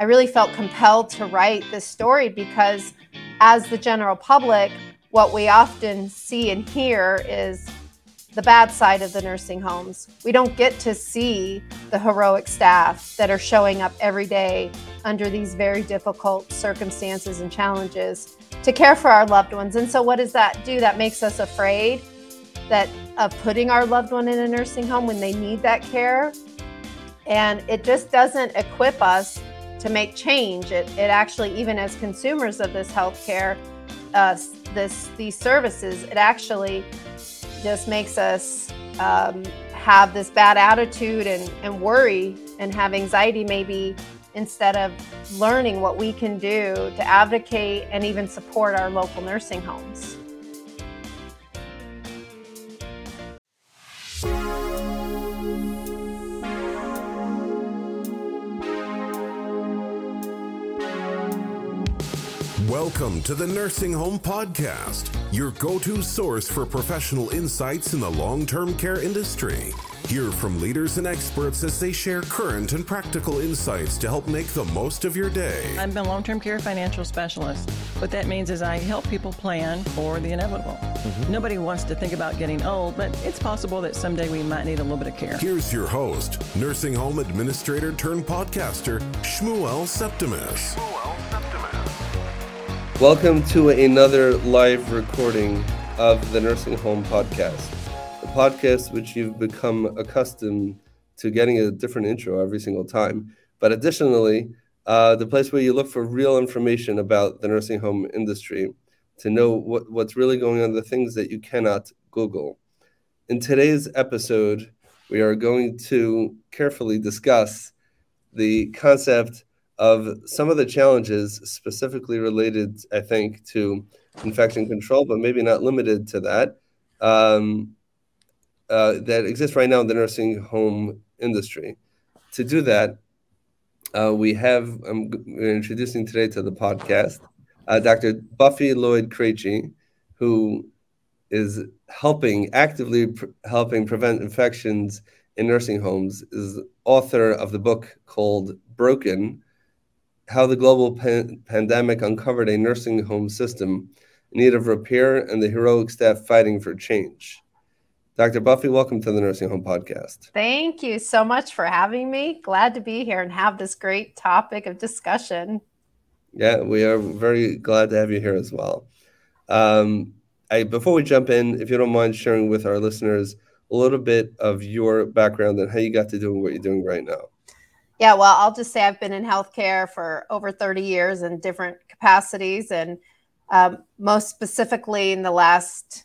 I really felt compelled to write this story because, as the general public, what we often see and hear is the bad side of the nursing homes. We don't get to see the heroic staff that are showing up every day under these very difficult circumstances and challenges to care for our loved ones. And so, what does that do? That makes us afraid that of putting our loved one in a nursing home when they need that care. And it just doesn't equip us to make change. It, it actually, even as consumers of this healthcare, uh, this these services, it actually just makes us um, have this bad attitude and, and worry and have anxiety maybe instead of learning what we can do to advocate and even support our local nursing homes. Welcome to the Nursing Home Podcast, your go to source for professional insights in the long term care industry. Hear from leaders and experts as they share current and practical insights to help make the most of your day. I'm a long term care financial specialist. What that means is I help people plan for the inevitable. Mm-hmm. Nobody wants to think about getting old, but it's possible that someday we might need a little bit of care. Here's your host, nursing home administrator turned podcaster, Shmuel Septimus. Welcome to another live recording of the Nursing Home Podcast, a podcast which you've become accustomed to getting a different intro every single time. But additionally, uh, the place where you look for real information about the nursing home industry to know what, what's really going on, the things that you cannot Google. In today's episode, we are going to carefully discuss the concept of some of the challenges specifically related, I think, to infection control, but maybe not limited to that, um, uh, that exist right now in the nursing home industry. To do that, uh, we have, I'm introducing today to the podcast, uh, Dr. Buffy Lloyd Krejci, who is helping, actively pr- helping prevent infections in nursing homes, is author of the book called Broken, how the global pan- pandemic uncovered a nursing home system in need of repair and the heroic staff fighting for change. Dr. Buffy, welcome to the Nursing Home Podcast. Thank you so much for having me. Glad to be here and have this great topic of discussion. Yeah, we are very glad to have you here as well. Um, I, before we jump in, if you don't mind sharing with our listeners a little bit of your background and how you got to doing what you're doing right now. Yeah, well, I'll just say I've been in healthcare for over 30 years in different capacities, and um, most specifically in the last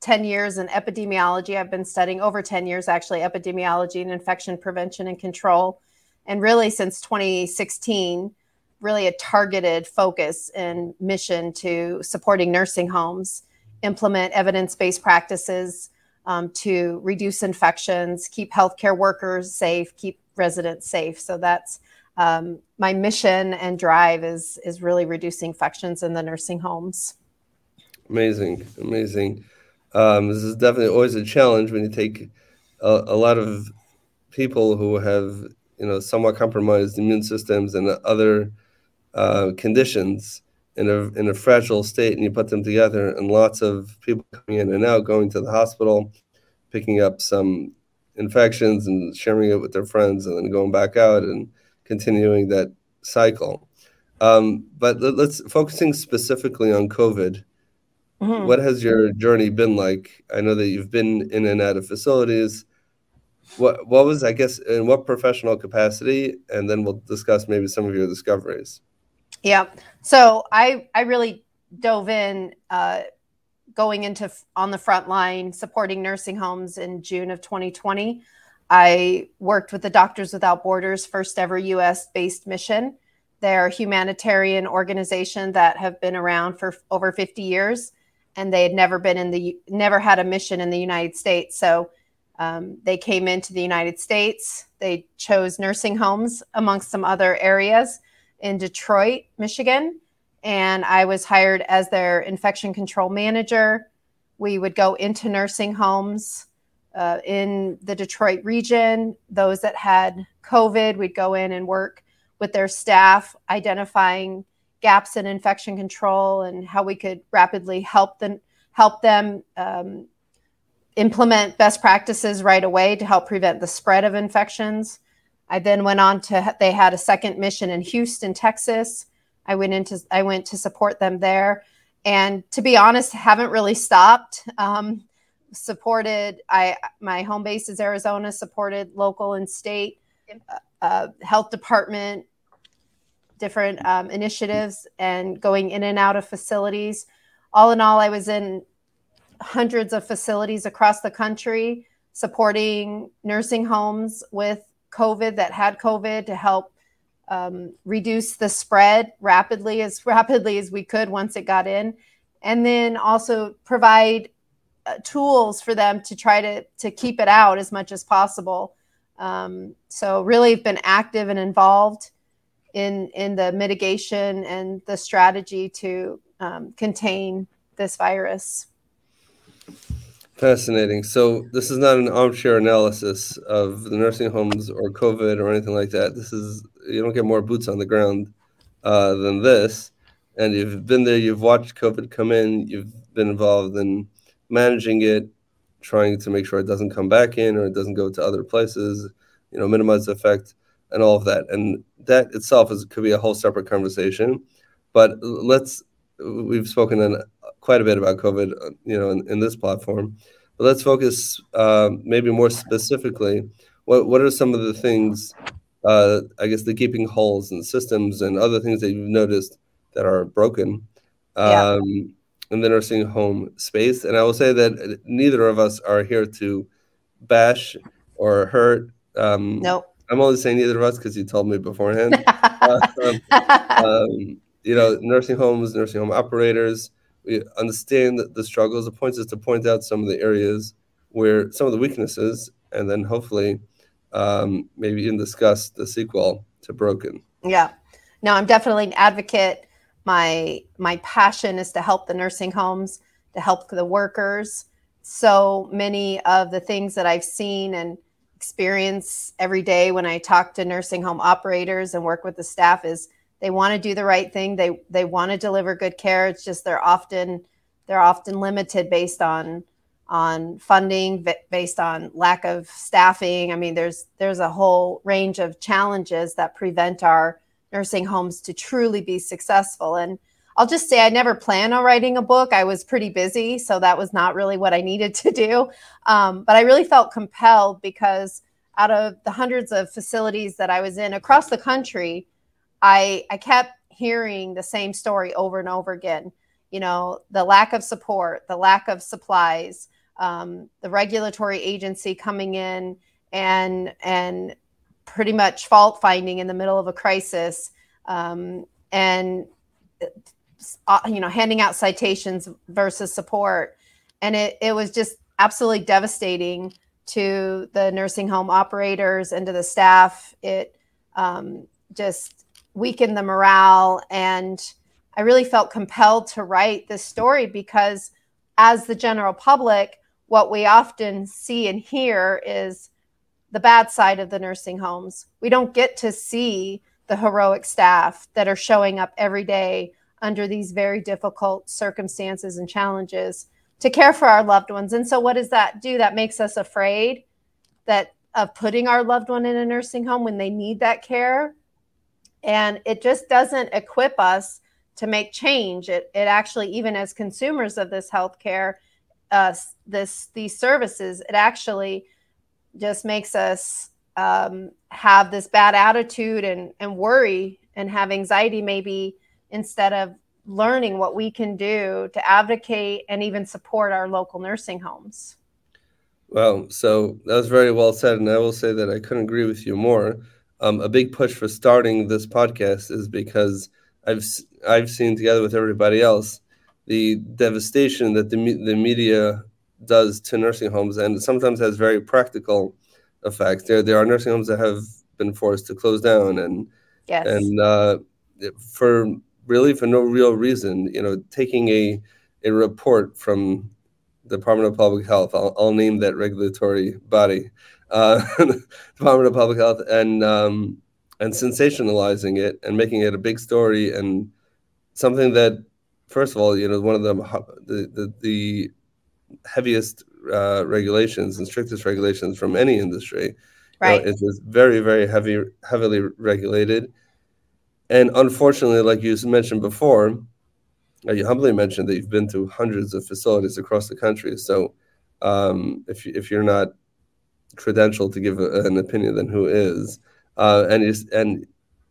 10 years in epidemiology. I've been studying over 10 years, actually, epidemiology and infection prevention and control. And really, since 2016, really a targeted focus and mission to supporting nursing homes, implement evidence based practices um, to reduce infections, keep healthcare workers safe, keep residents safe. So that's um, my mission and drive is is really reducing infections in the nursing homes. Amazing, amazing. Um, this is definitely always a challenge when you take a, a, lot of people who have you know somewhat compromised immune systems and other uh, conditions in a in a fragile state, and you put them together, and lots of people coming in and out, going to the hospital, picking up some infections and sharing it with their friends and then going back out and continuing that cycle. Um, but let, us focusing specifically on COVID. Mm-hmm. What has your journey been like? I know that you've been in and out of facilities. What what was I guess in what professional capacity, and then we'll discuss maybe some of your discoveries. Yeah. So I I really dove in uh, going into on the front line supporting nursing homes in June of 2020. I worked with the Doctors Without Borders first ever US based mission. They're a humanitarian organization that have been around for over 50 years and they had never been in the never had a mission in the United States. So um, they came into the United States. They chose nursing homes amongst some other areas in Detroit, Michigan, and I was hired as their infection control manager. We would go into nursing homes uh, in the Detroit region, those that had COVID, we'd go in and work with their staff, identifying gaps in infection control and how we could rapidly help them help them um, implement best practices right away to help prevent the spread of infections. I then went on to they had a second mission in Houston, Texas. I went into I went to support them there, and to be honest, haven't really stopped. Um, supported I my home base is Arizona. Supported local and state uh, uh, health department, different um, initiatives, and going in and out of facilities. All in all, I was in hundreds of facilities across the country supporting nursing homes with COVID that had COVID to help um, reduce the spread rapidly as rapidly as we could once it got in, and then also provide uh, tools for them to try to to keep it out as much as possible. Um, so really, been active and involved in in the mitigation and the strategy to um, contain this virus. Fascinating. So this is not an armchair analysis of the nursing homes or COVID or anything like that. This is you don't get more boots on the ground uh, than this. And you've been there. You've watched COVID come in. You've been involved in managing it, trying to make sure it doesn't come back in or it doesn't go to other places. You know, minimize the effect and all of that. And that itself is could be a whole separate conversation. But let's we've spoken on quite a bit about COVID, uh, you know, in, in this platform. But let's focus uh, maybe more specifically. What what are some of the things? Uh, I guess the gaping holes in systems and other things that you've noticed that are broken um, yeah. in the nursing home space. And I will say that neither of us are here to bash or hurt. Um, nope. I'm only saying neither of us because you told me beforehand. uh, um, um, you know, nursing homes, nursing home operators, we understand the struggles. The point is to point out some of the areas where some of the weaknesses, and then hopefully um, maybe even discuss the sequel to Broken. Yeah, no, I'm definitely an advocate. My my passion is to help the nursing homes, to help the workers. So many of the things that I've seen and experience every day when I talk to nursing home operators and work with the staff is they want to do the right thing. They they want to deliver good care. It's just they're often they're often limited based on on funding based on lack of staffing. I mean there's there's a whole range of challenges that prevent our nursing homes to truly be successful. And i'll just say i never plan on writing a book. I was pretty busy so that was not really what i needed to do. Um, but i really felt compelled because out of the hundreds of facilities that i was in across the country I I kept hearing the same story over and over again. You know, the lack of support, the lack of supplies, um, the regulatory agency coming in and and pretty much fault finding in the middle of a crisis, um, and uh, you know, handing out citations versus support, and it it was just absolutely devastating to the nursing home operators and to the staff. It um, just weaken the morale. And I really felt compelled to write this story because, as the general public, what we often see and hear is the bad side of the nursing homes. We don't get to see the heroic staff that are showing up every day under these very difficult circumstances and challenges to care for our loved ones. And so what does that do? That makes us afraid that of putting our loved one in a nursing home when they need that care and it just doesn't equip us to make change. It, it actually even as consumers of this healthcare uh, this these services it actually just makes us um, have this bad attitude and, and worry and have anxiety maybe instead of learning what we can do to advocate and even support our local nursing homes. Well so that was very well said and i will say that i couldn't agree with you more um, a big push for starting this podcast is because I've I've seen together with everybody else the devastation that the the media does to nursing homes, and sometimes has very practical effects. There there are nursing homes that have been forced to close down, and yes. and uh, for really for no real reason. You know, taking a a report from the Department of Public Health. I'll, I'll name that regulatory body uh, Department of Public Health, and um, and sensationalizing it and making it a big story and something that, first of all, you know, one of the the the, the heaviest uh, regulations and strictest regulations from any industry. Right. You know, it's very, very heavy, heavily regulated. And unfortunately, like you mentioned before, you humbly mentioned that you've been to hundreds of facilities across the country. So um, if, you, if you're not credentialed to give a, an opinion, than who is? Uh, and and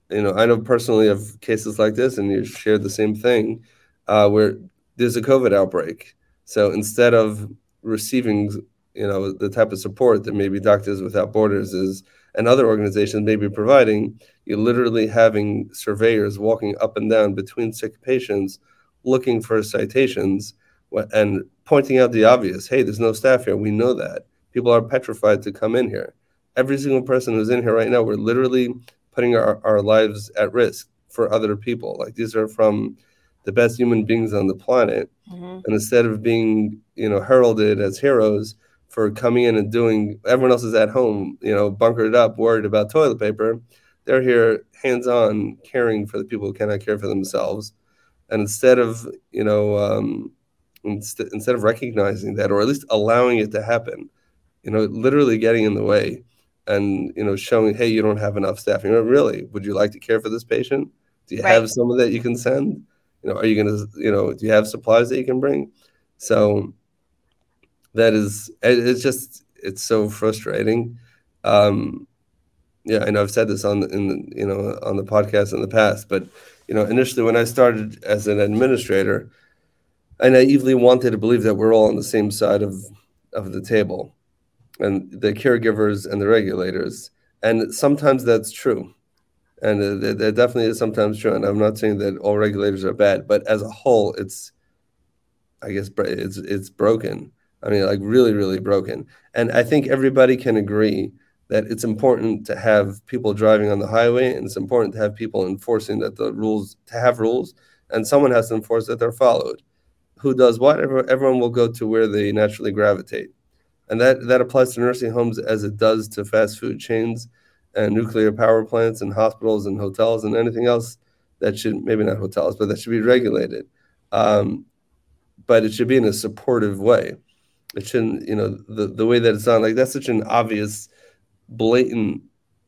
you know, I know personally of cases like this, and you shared the same thing, uh, where there's a COVID outbreak. So instead of receiving, you know, the type of support that maybe Doctors Without Borders is and other organizations may be providing, you're literally having surveyors walking up and down between sick patients looking for citations and pointing out the obvious. Hey, there's no staff here. We know that. People are petrified to come in here. Every single person who's in here right now, we're literally putting our, our lives at risk for other people. Like these are from the best human beings on the planet. Mm-hmm. And instead of being, you know, heralded as heroes for coming in and doing everyone else is at home, you know, bunkered up, worried about toilet paper, they're here hands-on caring for the people who cannot care for themselves. And instead of, you know, um, inst- instead of recognizing that or at least allowing it to happen, you know, literally getting in the way and you know showing hey you don't have enough staff you know really? Would you like to care for this patient? Do you right. have someone that you can send? You know are you going to you know do you have supplies that you can bring? So that is it's just it's so frustrating. Um yeah i know i've said this on in the, you know on the podcast in the past but you know initially when i started as an administrator i naively wanted to believe that we're all on the same side of of the table and the caregivers and the regulators. And sometimes that's true. And that, definitely is sometimes true. And I'm not saying that all regulators are bad, but as a whole, it's, I guess, it's, it's broken. I mean, like really, really broken. And I think everybody can agree that it's important to have people driving on the highway and it's important to have people enforcing that the rules, to have rules, and someone has to enforce that they're followed. Who does what? Everyone will go to where they naturally gravitate and that that applies to nursing homes as it does to fast food chains and nuclear power plants and hospitals and hotels and anything else that should maybe not hotels but that should be regulated. Um, but it should be in a supportive way. It shouldn't you know the, the way that it's done like that's such an obvious blatant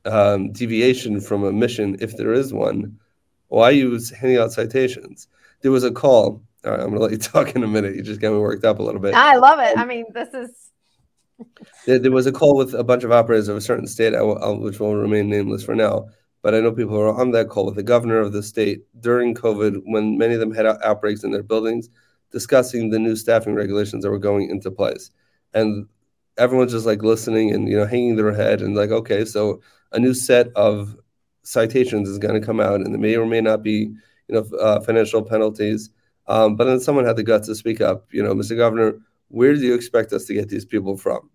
um, deviation from a mission if there is one. Why use handing out citations? There was a call. All right i'm going to let you talk in a minute. You just got me worked up a little bit. I love it. I mean this is there, there, was a call with a bunch of operators of a certain state, which will remain nameless for now. But I know people were on that call with the governor of the state during COVID, when many of them had outbreaks in their buildings, discussing the new staffing regulations that were going into place. And everyone's just like listening and you know hanging their head and like, okay, so a new set of citations is going to come out, and there may or may not be you know uh, financial penalties. Um, but then someone had the guts to speak up. You know, Mr. Governor, where do you expect us to get these people from?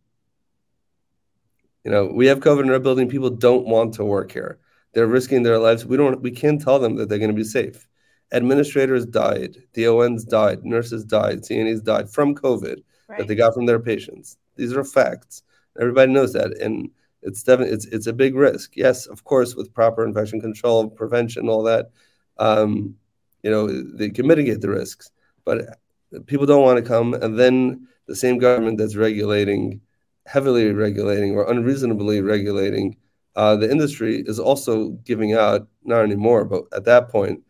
You know, we have COVID in our building. People don't want to work here. They're risking their lives. We don't. We can't tell them that they're going to be safe. Administrators died. DONs died. Nurses died. CNAs died from COVID right. that they got from their patients. These are facts. Everybody knows that, and it's definitely it's it's a big risk. Yes, of course, with proper infection control, prevention, all that, um, you know, they can mitigate the risks. But people don't want to come, and then the same government that's regulating, heavily regulating or unreasonably regulating uh, the industry is also giving out not anymore, but at that point,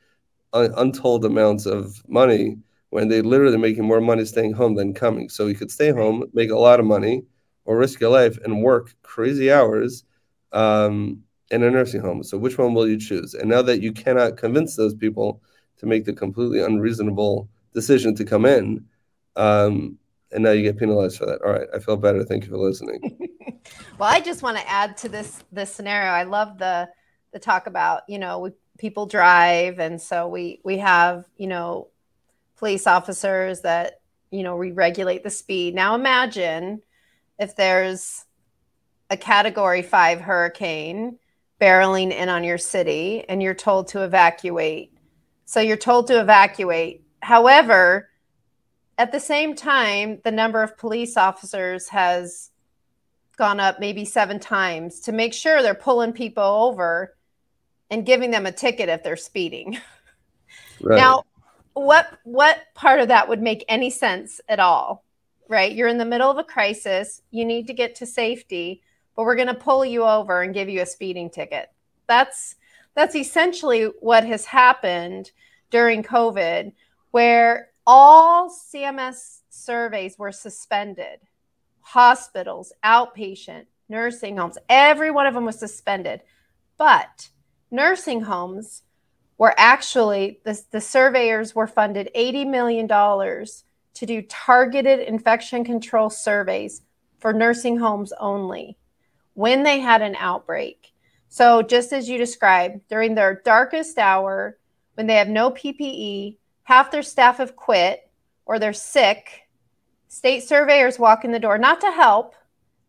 un- untold amounts of money when they literally making more money staying home than coming. So you could stay home, make a lot of money, or risk your life and work crazy hours um, in a nursing home. So which one will you choose? And now that you cannot convince those people to make the completely unreasonable decision to come in, um, and now you get penalized for that. All right, I feel better. Thank you for listening. well, I just want to add to this this scenario. I love the the talk about you know we, people drive, and so we we have you know police officers that you know we regulate the speed. Now imagine if there's a Category Five hurricane barreling in on your city, and you're told to evacuate. So you're told to evacuate However, at the same time, the number of police officers has gone up maybe seven times to make sure they're pulling people over and giving them a ticket if they're speeding. Right. Now, what what part of that would make any sense at all? Right? You're in the middle of a crisis, you need to get to safety, but we're going to pull you over and give you a speeding ticket. That's that's essentially what has happened during COVID where all CMS surveys were suspended. Hospitals, outpatient, nursing homes, every one of them was suspended. But nursing homes were actually, the, the surveyors were funded $80 million to do targeted infection control surveys for nursing homes only when they had an outbreak. So, just as you described, during their darkest hour, when they have no PPE, half their staff have quit or they're sick, state surveyors walk in the door not to help,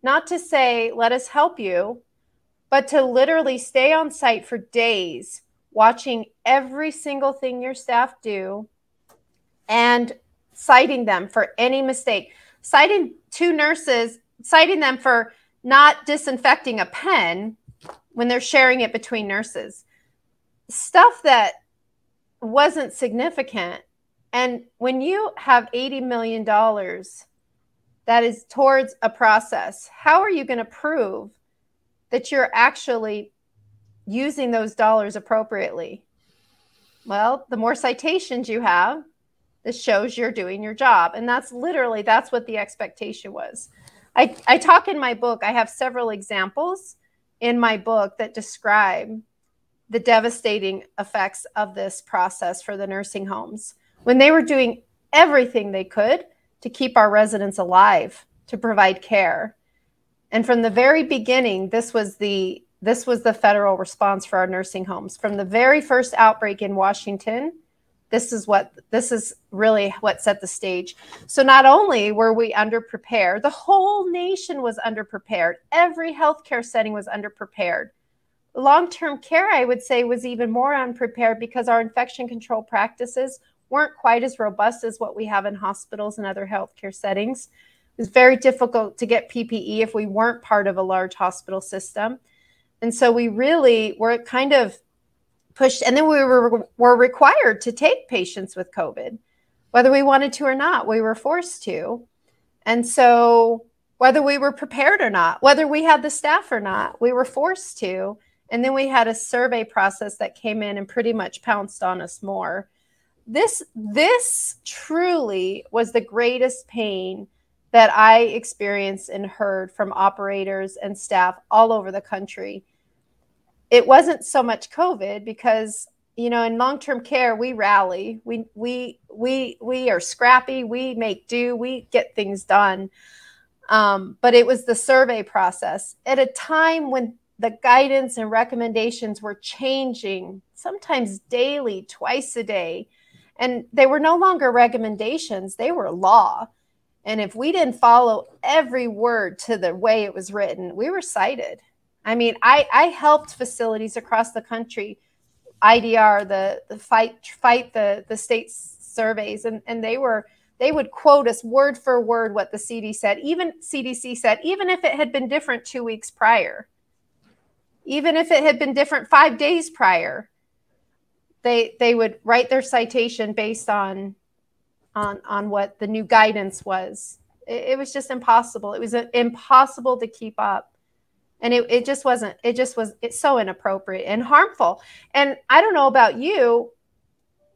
not to say, let us help you, but to literally stay on site for days, watching every single thing your staff do and citing them for any mistake. Citing two nurses, citing them for not disinfecting a pen when they're sharing it between nurses. Stuff that wasn't significant. And when you have $80 million that is towards a process, how are you going to prove that you're actually using those dollars appropriately? Well, the more citations you have, this shows you're doing your job. And that's literally that's what the expectation was. I, I talk in my book, I have several examples in my book that describe the devastating effects of this process for the nursing homes when they were doing everything they could to keep our residents alive, to provide care. And from the very beginning, this was the this was the federal response for our nursing homes. From the very first outbreak in Washington, this is what this is really what set the stage. So not only were we underprepared, the whole nation was underprepared. Every healthcare setting was underprepared. Long-term care, I would say, was even more unprepared because our infection control practices weren't quite as robust as what we have in hospitals and other healthcare settings. It was very difficult to get PPE if we weren't part of a large hospital system. And so we really were kind of pushed, and then we were, were required to take patients with COVID, whether we wanted to or not. We were forced to. And so, whether we were prepared or not, whether we had the staff or not, we were forced to. And then we had a survey process that came in and pretty much pounced on us more. This this truly was the greatest pain that I experienced and heard from operators and staff all over the country. It wasn't so much COVID because you know in long-term care we rally. We we we we are scrappy. We make do. We get things done. Um, but it was the survey process. At a time when the guidance and recommendations were changing sometimes daily twice a day. And they were no longer recommendations they were law. And if we didn't follow every word to the way it was written we were cited. I mean, I, I helped facilities across the country, IDR, the, the fight fight the the state surveys, and, and they were they would quote us word for word what the CD said, even CDC said, even if it had been different two weeks prior, even if it had been different five days prior, they they would write their citation based on on on what the new guidance was. It, it was just impossible. It was uh, impossible to keep up. And it, it just wasn't it just was it's so inappropriate and harmful. And i don't know about you.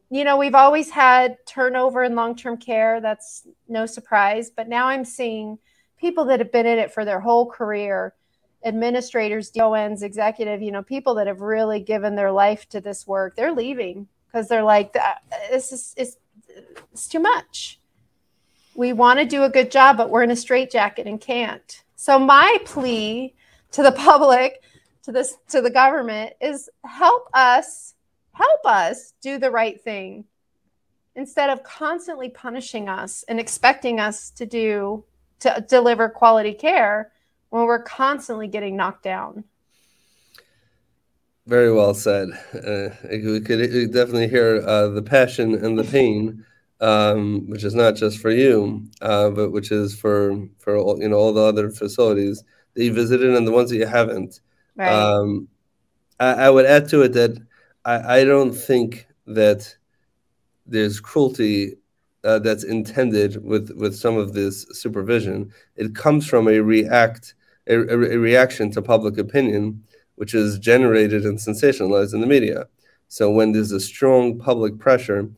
You know we've always had turnover in long-term care. That's no surprise. But now i'm seeing people that have been in it for their whole career administrators DONs executive you know people that have really given their life to this work they're leaving because they're like uh, this is it's, it's too much. We want to do a good job but we're in a straitjacket and can't. So my plea to the public, to this to the government is help us help us do the right thing instead of constantly punishing us and expecting us to do to deliver quality care when we're constantly getting knocked down. Very well said. Uh, we could definitely hear uh, the passion and the pain, um, which is not just for you, uh, but which is for for all, you know all the other facilities that you visited and the ones that you haven't. Right. Um, I, I would add to it that I, I don't think that there's cruelty uh, that's intended with with some of this supervision. It comes from a react a, a, a, reaction to public opinion, which is generated and sensationalized in the media. So when there's a strong public pressure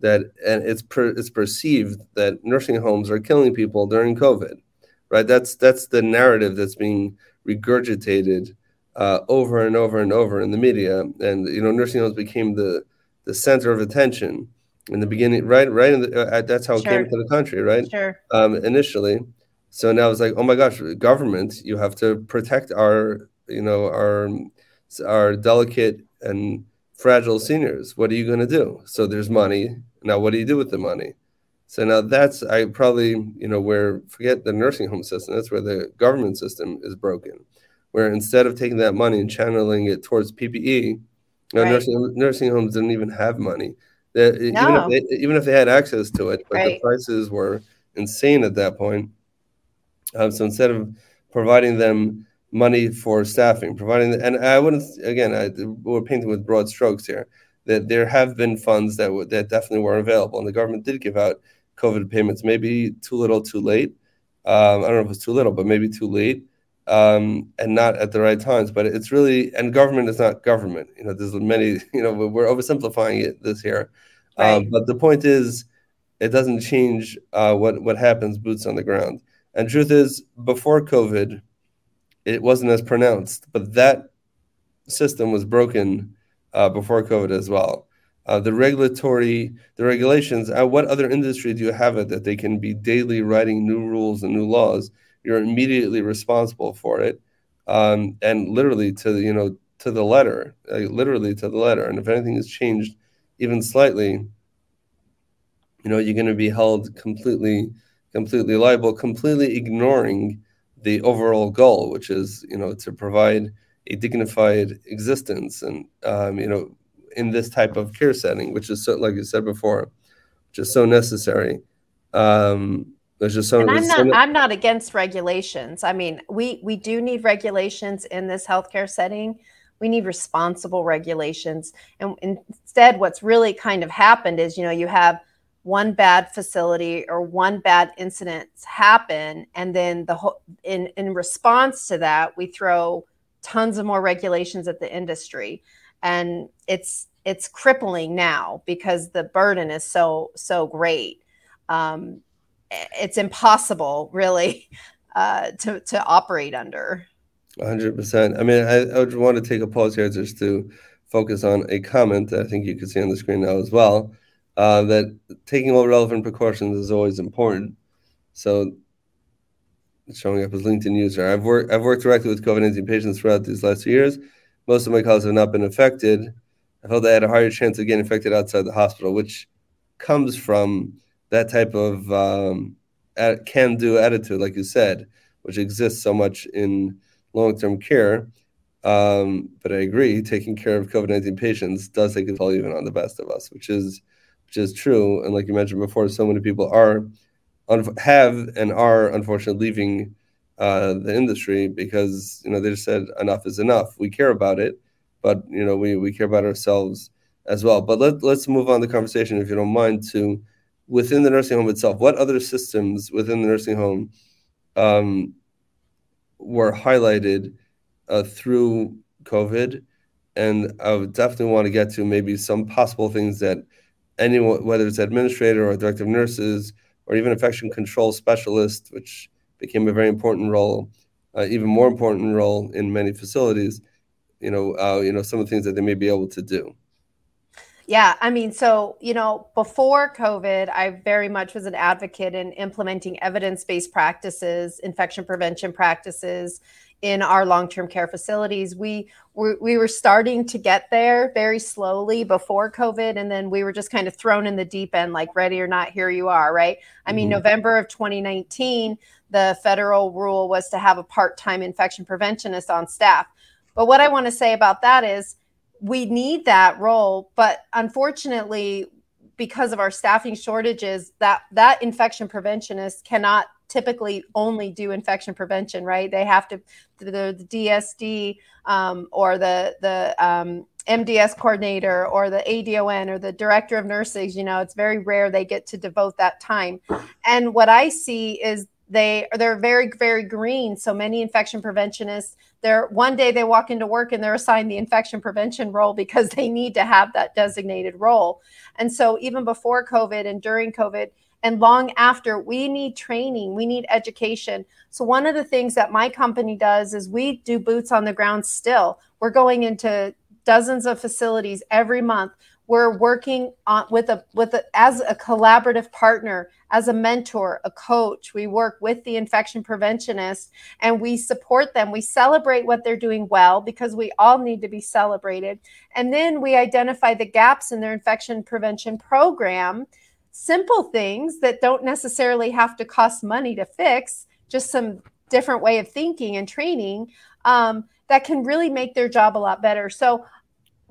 that and it's per, it's perceived that nursing homes are killing people during COVID, right? That's that's the narrative that's being regurgitated uh, over and over and over in the media, and you know nursing homes became the the center of attention in the beginning, right? Right, the, uh, that's how sure. it came to the country, right? Sure. Um, initially, so now it's like, oh my gosh, government, you have to protect our, you know, our our delicate and fragile seniors. What are you going to do? So there's money. Now, what do you do with the money? So now that's I probably you know where forget the nursing home system. That's where the government system is broken, where instead of taking that money and channeling it towards PPE, right. nursing nursing homes didn't even have money. No. even if they, even if they had access to it, but right. the prices were insane at that point. Um, so instead of providing them money for staffing, providing and I wouldn't again I, we're painting with broad strokes here. That there have been funds that that definitely were available, and the government did give out COVID payments. Maybe too little, too late. Um, I don't know if it's too little, but maybe too late, um, and not at the right times. But it's really and government is not government. You know, there's many. You know, we're oversimplifying it this here. Um, right. Um, but the point is, it doesn't change uh, what what happens boots on the ground. And truth is, before COVID, it wasn't as pronounced, but that system was broken uh, before COVID as well. Uh, the regulatory, the regulations. Uh, what other industry do you have it that they can be daily writing new rules and new laws? You're immediately responsible for it, um, and literally to you know to the letter, literally to the letter. And if anything has changed even slightly, you know you're going to be held completely, completely liable, completely ignoring the overall goal, which is you know to provide a dignified existence and um, you know in this type of care setting, which is so like you said before, which is so necessary. Um, there's just so. And I'm not. So I'm not against regulations. I mean, we we do need regulations in this healthcare setting. We need responsible regulations, and instead, what's really kind of happened is you know you have one bad facility or one bad incident happen and then the whole in in response to that we throw tons of more regulations at the industry. And it's it's crippling now because the burden is so so great. Um, it's impossible really uh, to to operate under. 100% i mean I, I would want to take a pause here just to focus on a comment that i think you can see on the screen now as well uh, that taking all relevant precautions is always important. So, showing up as LinkedIn user, I've worked I've worked directly with COVID nineteen patients throughout these last years. Most of my colleagues have not been affected. I felt I had a higher chance of getting infected outside the hospital, which comes from that type of um, can-do attitude, like you said, which exists so much in long-term care. Um, but I agree, taking care of COVID nineteen patients does take a toll even on the best of us, which is which is true. And like you mentioned before, so many people are have and are unfortunately leaving uh, the industry because you know they just said enough is enough. We care about it, but you know we we care about ourselves as well. But let let's move on the conversation, if you don't mind, to within the nursing home itself. What other systems within the nursing home um, were highlighted uh, through COVID? And I would definitely want to get to maybe some possible things that anyone, whether it's administrator or director of nurses or even infection control specialist, which became a very important role, uh, even more important role in many facilities. You know, uh, you know some of the things that they may be able to do. Yeah, I mean, so, you know, before COVID, I very much was an advocate in implementing evidence based practices, infection prevention practices, in our long-term care facilities. We were, we were starting to get there very slowly before COVID, and then we were just kind of thrown in the deep end, like ready or not, here you are, right? I mean, mm-hmm. November of 2019, the federal rule was to have a part-time infection preventionist on staff. But what I want to say about that is we need that role, but unfortunately, because of our staffing shortages, that that infection preventionist cannot typically only do infection prevention, right? They have to the, the DSD um, or the the um, MDS coordinator or the ADON or the director of nurses. You know, it's very rare they get to devote that time. And what I see is they they're very very green so many infection preventionists they're one day they walk into work and they're assigned the infection prevention role because they need to have that designated role and so even before covid and during covid and long after we need training we need education. So one of the things that my company does is we do boots on the ground still. We're going into dozens of facilities every month. We're working on with a with a, as a collaborative partner as a mentor a coach. We work with the infection preventionist and we support them. We celebrate what they're doing well because we all need to be celebrated. And then we identify the gaps in their infection prevention program simple things that don't necessarily have to cost money to fix just some different way of thinking and training um, that can really make their job a lot better so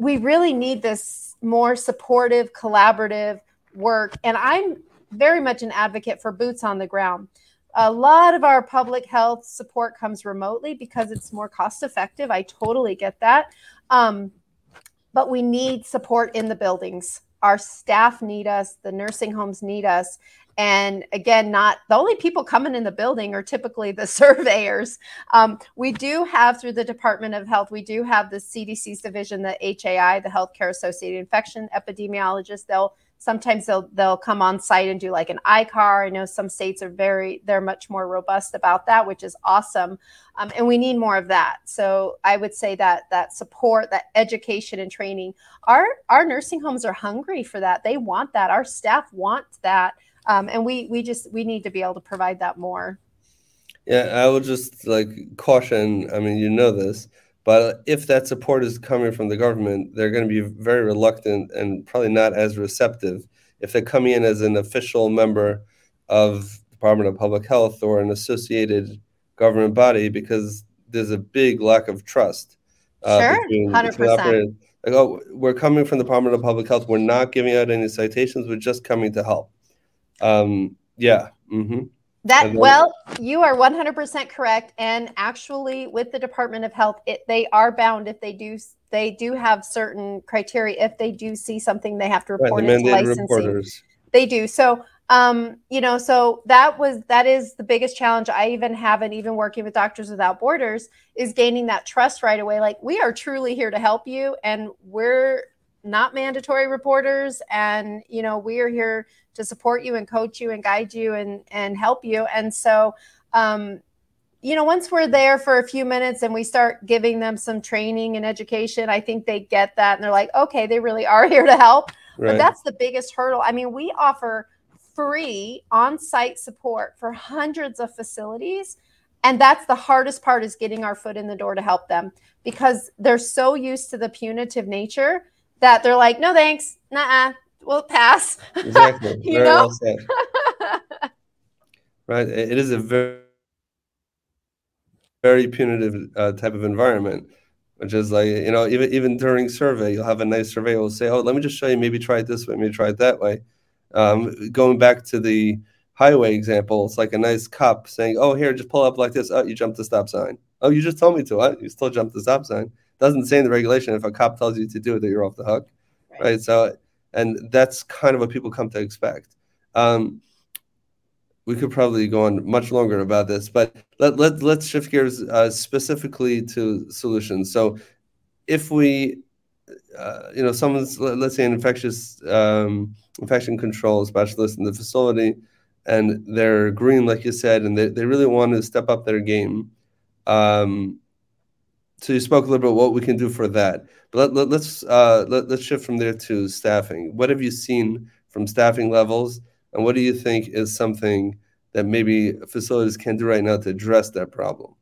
we really need this more supportive, collaborative work. And I'm very much an advocate for boots on the ground. A lot of our public health support comes remotely because it's more cost effective. I totally get that. Um, but we need support in the buildings. Our staff need us, the nursing homes need us. And again, not the only people coming in the building are typically the surveyors. Um, we do have through the Department of Health, we do have the CDC's division, the HAI, the Healthcare Associated Infection Epidemiologists. They'll sometimes they'll they'll come on site and do like an ICAR. I know some states are very they're much more robust about that, which is awesome, um, and we need more of that. So I would say that that support, that education and training. Our our nursing homes are hungry for that. They want that. Our staff want that um, and we we just we need to be able to provide that more yeah i would just like caution i mean you know this but if that support is coming from the government they're going to be very reluctant and probably not as receptive if they're coming in as an official member of department of public health or an associated government body because there's a big lack of trust uh, sure, between, 100%. Between like, oh, we're coming from the Department of Public Health. We're not giving out any citations. We're just coming to help. Um, yeah. Mm-hmm. That well, you are 100% correct. And actually, with the Department of Health, it, they are bound if they do they do have certain criteria. If they do see something, they have to report right, it to licensing. Reporters. They do. So, um, you know, so that was that is the biggest challenge I even have, and even working with Doctors Without Borders is gaining that trust right away. Like we are truly here to help you, and we're not mandatory reporters. And you know we are here to support you and coach you and guide you and and help you. And so um you know once we're there for a few minutes and we start giving them some training and education i think they get that and they're like okay they really are here to help. Right. but that's the biggest hurdle. I mean we offer free on-site support for hundreds of facilities. And that's the hardest part is getting our foot in the door to help them because they're so used to the punitive nature that they're like, no thanks, nah, we'll pass. Exactly. you very know? well right. It is a very very punitive uh, type of environment, which is like you know even even during survey, you'll have a nice survey. will say, oh, let me just show you. Maybe try it this way. Maybe try it that way. Um, going back to the highway example, it's like a nice cop saying, "Oh, here, just pull up like this. Oh, you jumped the stop sign. Oh, you just told me to. What? You still jumped the stop sign doesn't say in the regulation if a cop tells you to do it that you're off the hook, right? right? So, and that's kind of what people come to expect. Um, we could probably go on much longer about this, but let, let, let's shift gears uh, specifically to solutions. So, if we, uh, you know, someone's, let's say, an infectious um, infection control specialist in the facility, and they're green, like you said, and they, they really want to step up their game. Um, so you spoke a little bit what we can do for that. But let, us let, uh, let, let's shift from there to staffing. What have you seen from staffing levels, and what do you think is something that maybe facilities can do right now to address that problem?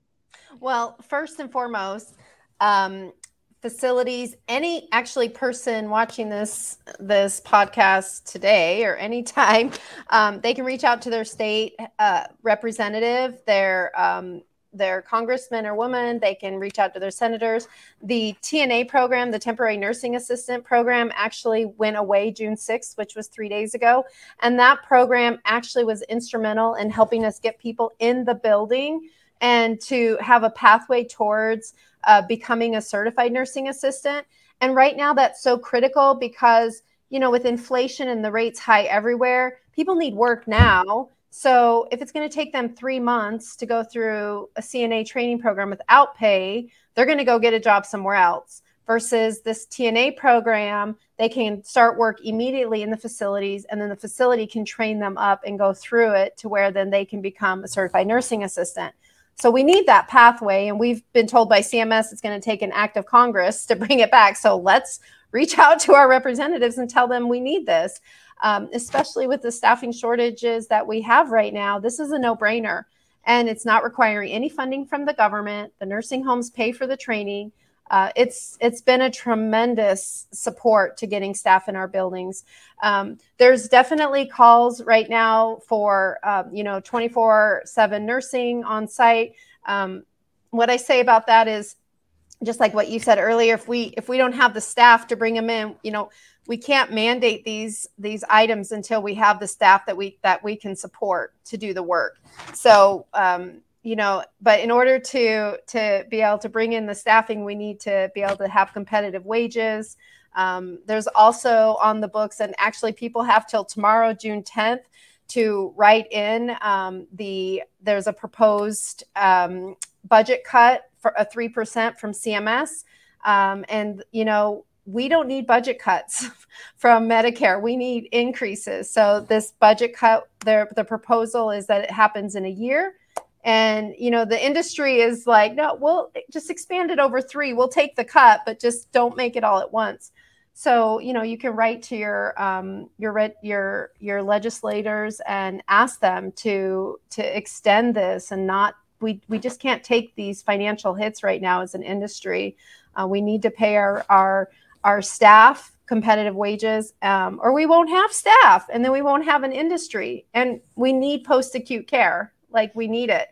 Well, first and foremost, um, facilities any actually person watching this this podcast today or anytime um, they can reach out to their state uh, representative their um, their congressman or woman. They can reach out to their senators. The TNA program, the temporary nursing assistant program, actually went away June 6th, which was three days ago. And that program actually was instrumental in helping us get people in the building and to have a pathway towards uh, becoming a certified nursing assistant. And right now, that's so critical because, you know, with inflation and the rates high everywhere, people need work now so if it's going to take them three months to go through a CNA training program without pay, they're going to go get a job somewhere else. Versus this TNA program, they can start work immediately in the facilities, and then the facility can train them up and go through it to where then they can become a certified nursing assistant. So we need that pathway, and we've been told by CMS it's going to take an act of Congress to bring it back. So let's reach out to our representatives and tell them we need this um, especially with the staffing shortages that we have right now. This is a no brainer. And it's not requiring any funding from the government. The nursing homes pay for the training. Uh, it's it's been a tremendous support to getting staff in our buildings. Um, there's definitely calls right now for um, you know 24/7 nursing on site. Um, what I say about that is just like what you said earlier. If we if we don't have the staff to bring them in, you know, we can't mandate these these items until we have the staff that we that we can support to do the work so um, you know but in order to to be able to bring in the staffing we need to be able to have competitive wages um, there's also on the books and actually people have till tomorrow june 10th to write in um, the there's a proposed um, budget cut for a 3% from cms um, and you know we don't need budget cuts from Medicare. We need increases. So this budget cut, the, the proposal is that it happens in a year. And you know, the industry is like, no, we'll just expand it over three. We'll take the cut, but just don't make it all at once. So you know, you can write to your um, your your your legislators and ask them to to extend this and not. We we just can't take these financial hits right now as an industry. Uh, we need to pay our our our staff competitive wages, um, or we won't have staff and then we won't have an industry. And we need post acute care, like we need it.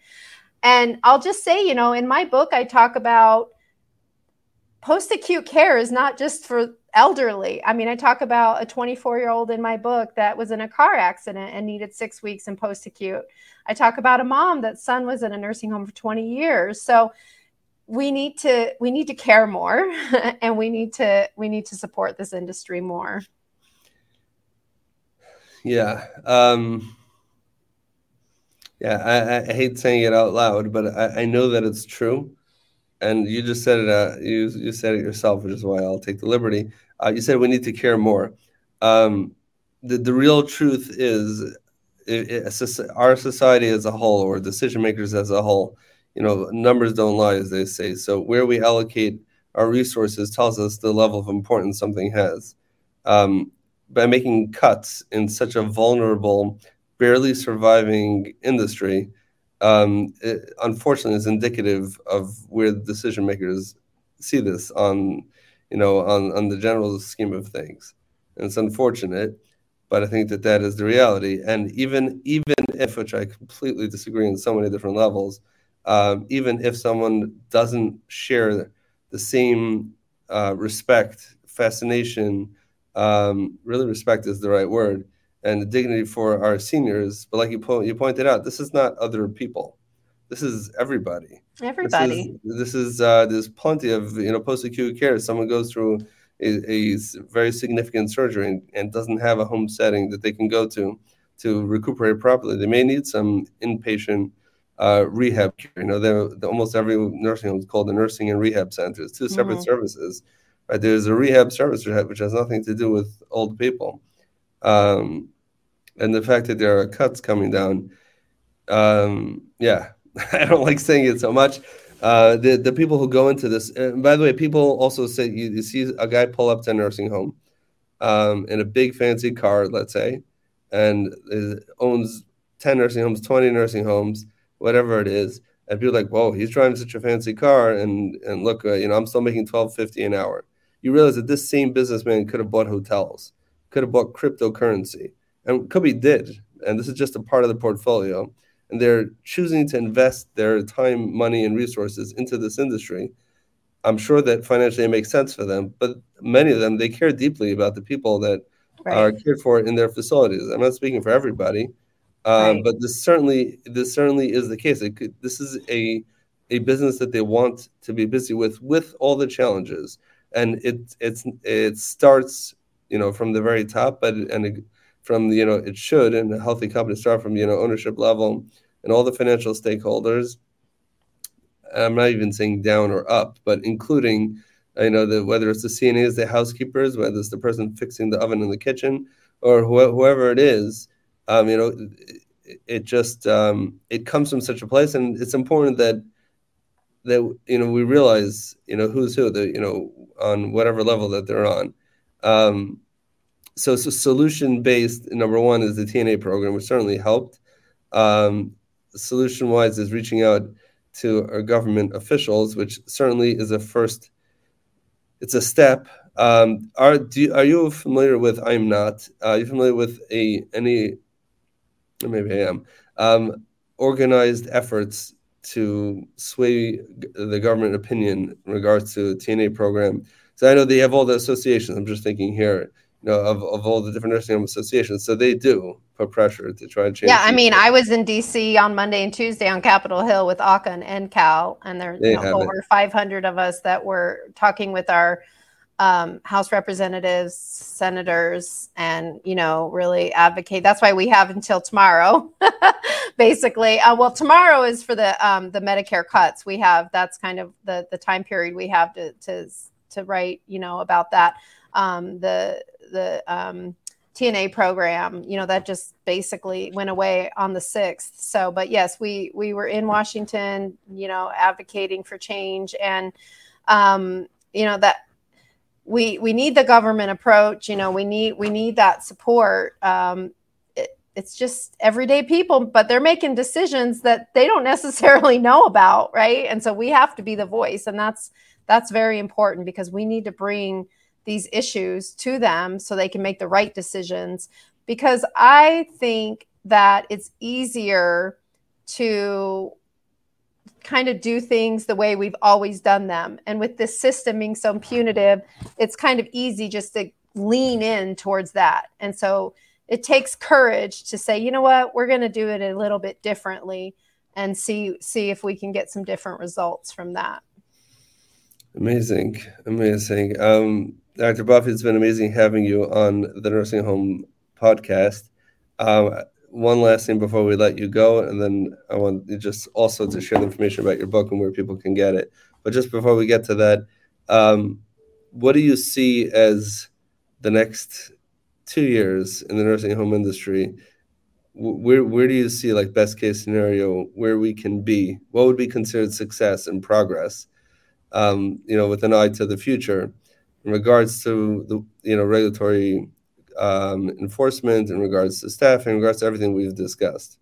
And I'll just say, you know, in my book, I talk about post acute care is not just for elderly. I mean, I talk about a 24 year old in my book that was in a car accident and needed six weeks in post acute. I talk about a mom that son was in a nursing home for 20 years. So we need to we need to care more and we need to we need to support this industry more yeah um yeah i, I hate saying it out loud but I, I know that it's true and you just said it uh, you, you said it yourself which is why i'll take the liberty uh, you said we need to care more um the, the real truth is it, it, our society as a whole or decision makers as a whole you know, numbers don't lie, as they say. So where we allocate our resources tells us the level of importance something has. Um, by making cuts in such a vulnerable, barely surviving industry, um, it, unfortunately, is indicative of where the decision makers see this on, you know, on, on the general scheme of things. And it's unfortunate, but I think that that is the reality. And even even if, which I completely disagree on so many different levels, um, even if someone doesn't share the same uh, respect, fascination, um, really respect is the right word, and the dignity for our seniors. But like you, po- you pointed out, this is not other people. This is everybody. Everybody. This is, this is uh, there's plenty of you know post-acute care. Someone goes through a, a very significant surgery and, and doesn't have a home setting that they can go to to recuperate properly. They may need some inpatient uh, rehab care. You know, they're, they're, almost every nursing home is called a nursing and rehab center. It's two separate mm-hmm. services. Right? There's a rehab service which has nothing to do with old people, um, and the fact that there are cuts coming down. Um, yeah, I don't like saying it so much. Uh, the the people who go into this, and by the way, people also say you, you see a guy pull up to a nursing home um, in a big fancy car, let's say, and owns ten nursing homes, twenty nursing homes whatever it is, and people like, whoa, he's driving such a fancy car, and and look, uh, you know, I'm still making twelve fifty an hour. You realize that this same businessman could have bought hotels, could have bought cryptocurrency, and could be did, and this is just a part of the portfolio. And they're choosing to invest their time, money, and resources into this industry, I'm sure that financially it makes sense for them. But many of them, they care deeply about the people that right. are cared for in their facilities. I'm not speaking for everybody, um, right. but this certainly this certainly is the case. Could, this is a a business that they want to be busy with, with all the challenges, and it it's it starts you know from the very top, but and it, from you know it should and a healthy company start from you know ownership level and all the financial stakeholders. I'm not even saying down or up, but including you know the whether it's the CNAs, the housekeepers, whether it's the person fixing the oven in the kitchen, or wh- whoever it is. Um, you know, it, it just um, it comes from such a place, and it's important that that you know we realize you know who's who the you know on whatever level that they're on um, so, so solution based number one is the tna program which certainly helped um, solution wise is reaching out to our government officials which certainly is a first it's a step um, are do you, are you familiar with i'm not uh, are you familiar with a any maybe i am um, organized efforts to sway the government opinion in regards to TNA program. So I know they have all the associations. I'm just thinking here, you know, of, of all the different nursing home associations. So they do put pressure to try and change. Yeah, I mean, I was in DC on Monday and Tuesday on Capitol Hill with AHCA and NCAL, and there's you know, over it. 500 of us that were talking with our um, House representatives, senators, and you know, really advocate. That's why we have until tomorrow, basically. Uh, well, tomorrow is for the um, the Medicare cuts. We have that's kind of the the time period we have to to to write, you know, about that. Um, the the um, TNA program, you know, that just basically went away on the sixth. So, but yes, we we were in Washington, you know, advocating for change and. Um, you know that we we need the government approach you know we need we need that support um, it, it's just everyday people but they're making decisions that they don't necessarily know about right and so we have to be the voice and that's that's very important because we need to bring these issues to them so they can make the right decisions because i think that it's easier to kind of do things the way we've always done them. And with this system being so punitive, it's kind of easy just to lean in towards that. And so it takes courage to say, you know what, we're going to do it a little bit differently and see see if we can get some different results from that. Amazing, amazing. Um, Dr. Buffy, it's been amazing having you on the Nursing Home podcast. Um, one last thing before we let you go, and then I want just also to share the information about your book and where people can get it. But just before we get to that, um, what do you see as the next two years in the nursing home industry? Where where do you see like best case scenario where we can be? What would be considered success and progress? Um, you know, with an eye to the future, in regards to the you know regulatory um, enforcement, in regards to staff, in regards to everything we've discussed?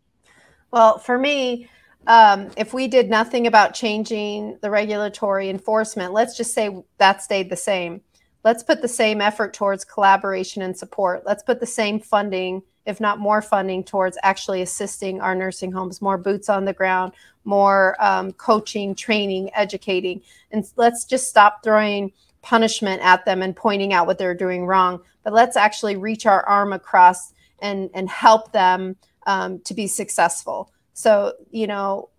Well, for me, um, if we did nothing about changing the regulatory enforcement, let's just say that stayed the same. Let's put the same effort towards collaboration and support. Let's put the same funding, if not more funding, towards actually assisting our nursing homes, more boots on the ground, more um, coaching, training, educating. And let's just stop throwing punishment at them and pointing out what they're doing wrong, but let's actually reach our arm across and and help them um, to be successful. So you know,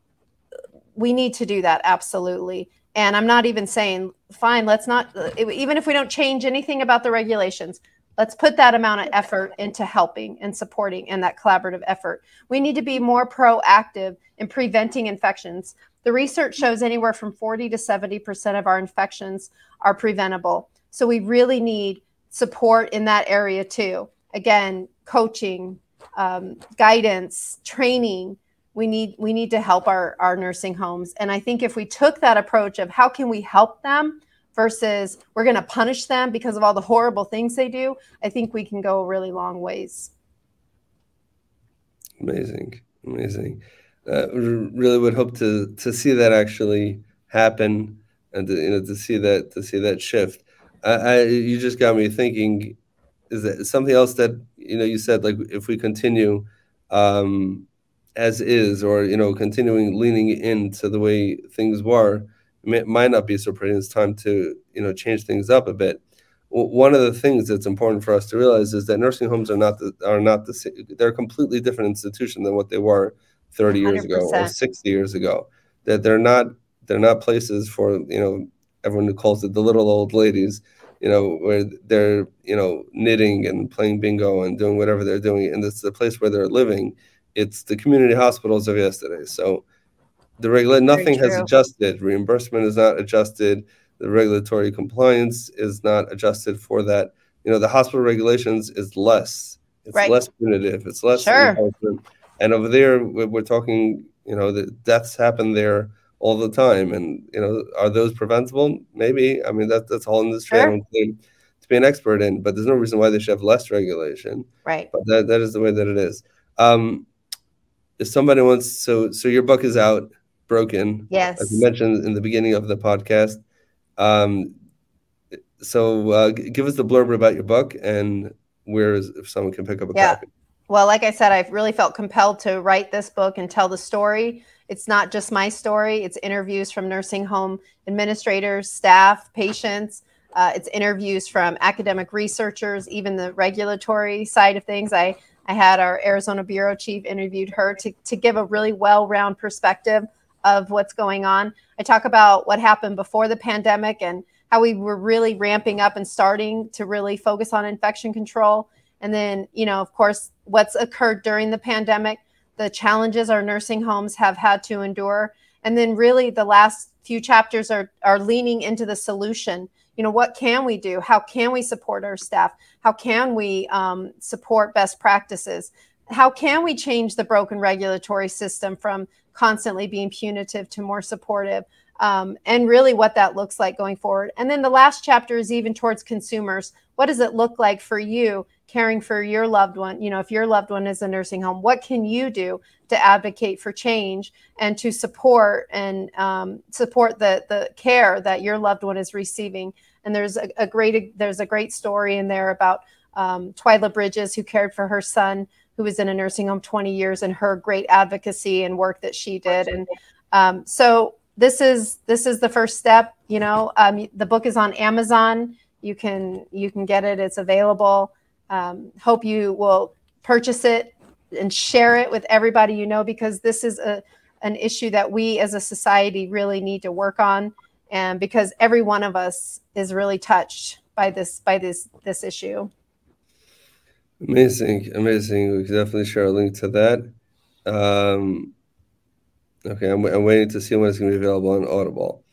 we need to do that absolutely. And I'm not even saying fine. Let's not even if we don't change anything about the regulations. Let's put that amount of effort into helping and supporting and that collaborative effort. We need to be more proactive in preventing infections the research shows anywhere from 40 to 70% of our infections are preventable. So we really need support in that area too. Again, coaching, um, guidance, training. We need we need to help our, our nursing homes. And I think if we took that approach of how can we help them versus we're going to punish them because of all the horrible things they do, I think we can go a really long ways. Amazing. Amazing uh, really would hope to to see that actually happen and to, you know to see that to see that shift. I, I, you just got me thinking. Is that something else that you know you said like if we continue, um, as is or you know continuing leaning into the way things were it might not be so pretty it's time to you know change things up a bit. One of the things that's important for us to realize is that nursing homes are not the, are not the they're a completely different institution than what they were 30 years 100%. ago or 60 years ago. That they're not they're not places for you know everyone who calls it the little old ladies you know where they're you know knitting and playing bingo and doing whatever they're doing. And it's the place where they're living. It's the community hospitals of yesterday. So the regular nothing has adjusted reimbursement is not adjusted the regulatory compliance is not adjusted for that you know the hospital regulations is less it's right. less punitive it's less sure. and over there we're talking you know the deaths happen there all the time. And you know, are those preventable? Maybe. I mean, that that's all in this sure. claim to be an expert in. But there's no reason why they should have less regulation. Right. But that, that is the way that it is. Um, if somebody wants, so so your book is out, broken. Yes. As you mentioned in the beginning of the podcast. Um, so uh, give us the blurb about your book and where is if someone can pick up a yeah. copy. Well, like I said, I've really felt compelled to write this book and tell the story it's not just my story, it's interviews from nursing home administrators, staff, patients. Uh, it's interviews from academic researchers, even the regulatory side of things. I, I had our Arizona Bureau Chief interviewed her to, to give a really well round perspective of what's going on. I talk about what happened before the pandemic and how we were really ramping up and starting to really focus on infection control. And then, you know, of course, what's occurred during the pandemic the challenges our nursing homes have had to endure. And then really the last few chapters are are leaning into the solution. You know, what can we do? How can we support our staff? How can we um, support best practices? How can we change the broken regulatory system from constantly being punitive to more supportive? Um, and really what that looks like going forward. And then the last chapter is even towards consumers. What does it look like for you caring for your loved one, you know, if your loved one is a nursing home, what can you do to advocate for change and to support and um, support the the care that your loved one is receiving? And there's a, a great there's a great story in there about um, Twyla Bridges who cared for her son who was in a nursing home 20 years and her great advocacy and work that she did. And um, so this is this is the first step. You know, um, the book is on Amazon. You can you can get it. It's available. Um, hope you will purchase it and share it with everybody you know because this is a an issue that we as a society really need to work on and because every one of us is really touched by this by this this issue amazing amazing we can definitely share a link to that um okay i'm, I'm waiting to see when it's going to be available on audible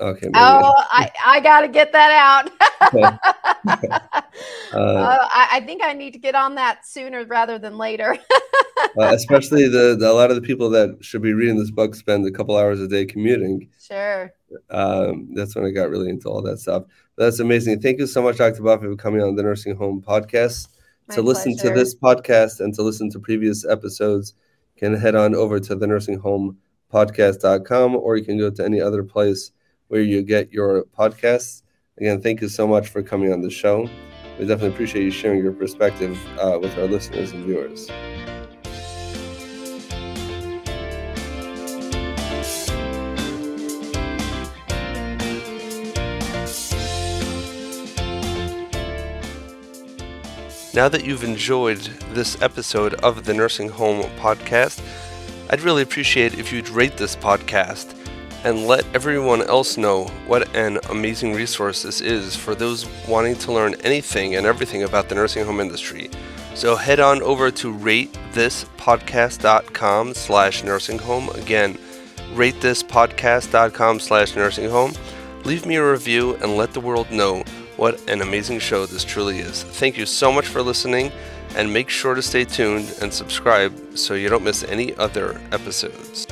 Okay. Maybe. Oh, I, I got to get that out. uh, uh, I, I, think I need to get on that sooner rather than later. uh, especially the, the, a lot of the people that should be reading this book spend a couple hours a day commuting. Sure. Um, that's when I got really into all that stuff. But that's amazing. Thank you so much, Dr. Buffy, for coming on the Nursing Home Podcast. My to listen pleasure. to this podcast and to listen to previous episodes, can head on over to the nursing home podcast.com or you can go to any other place where you get your podcasts. Again, thank you so much for coming on the show. We definitely appreciate you sharing your perspective uh, with our listeners and viewers. Now that you've enjoyed this episode of the Nursing Home Podcast, I'd really appreciate if you'd rate this podcast and let everyone else know what an amazing resource this is for those wanting to learn anything and everything about the nursing home industry. So head on over to ratethispodcast.com slash nursing home. Again, ratethispodcast.com slash nursing home. Leave me a review and let the world know what an amazing show this truly is. Thank you so much for listening and make sure to stay tuned and subscribe so you don't miss any other episodes.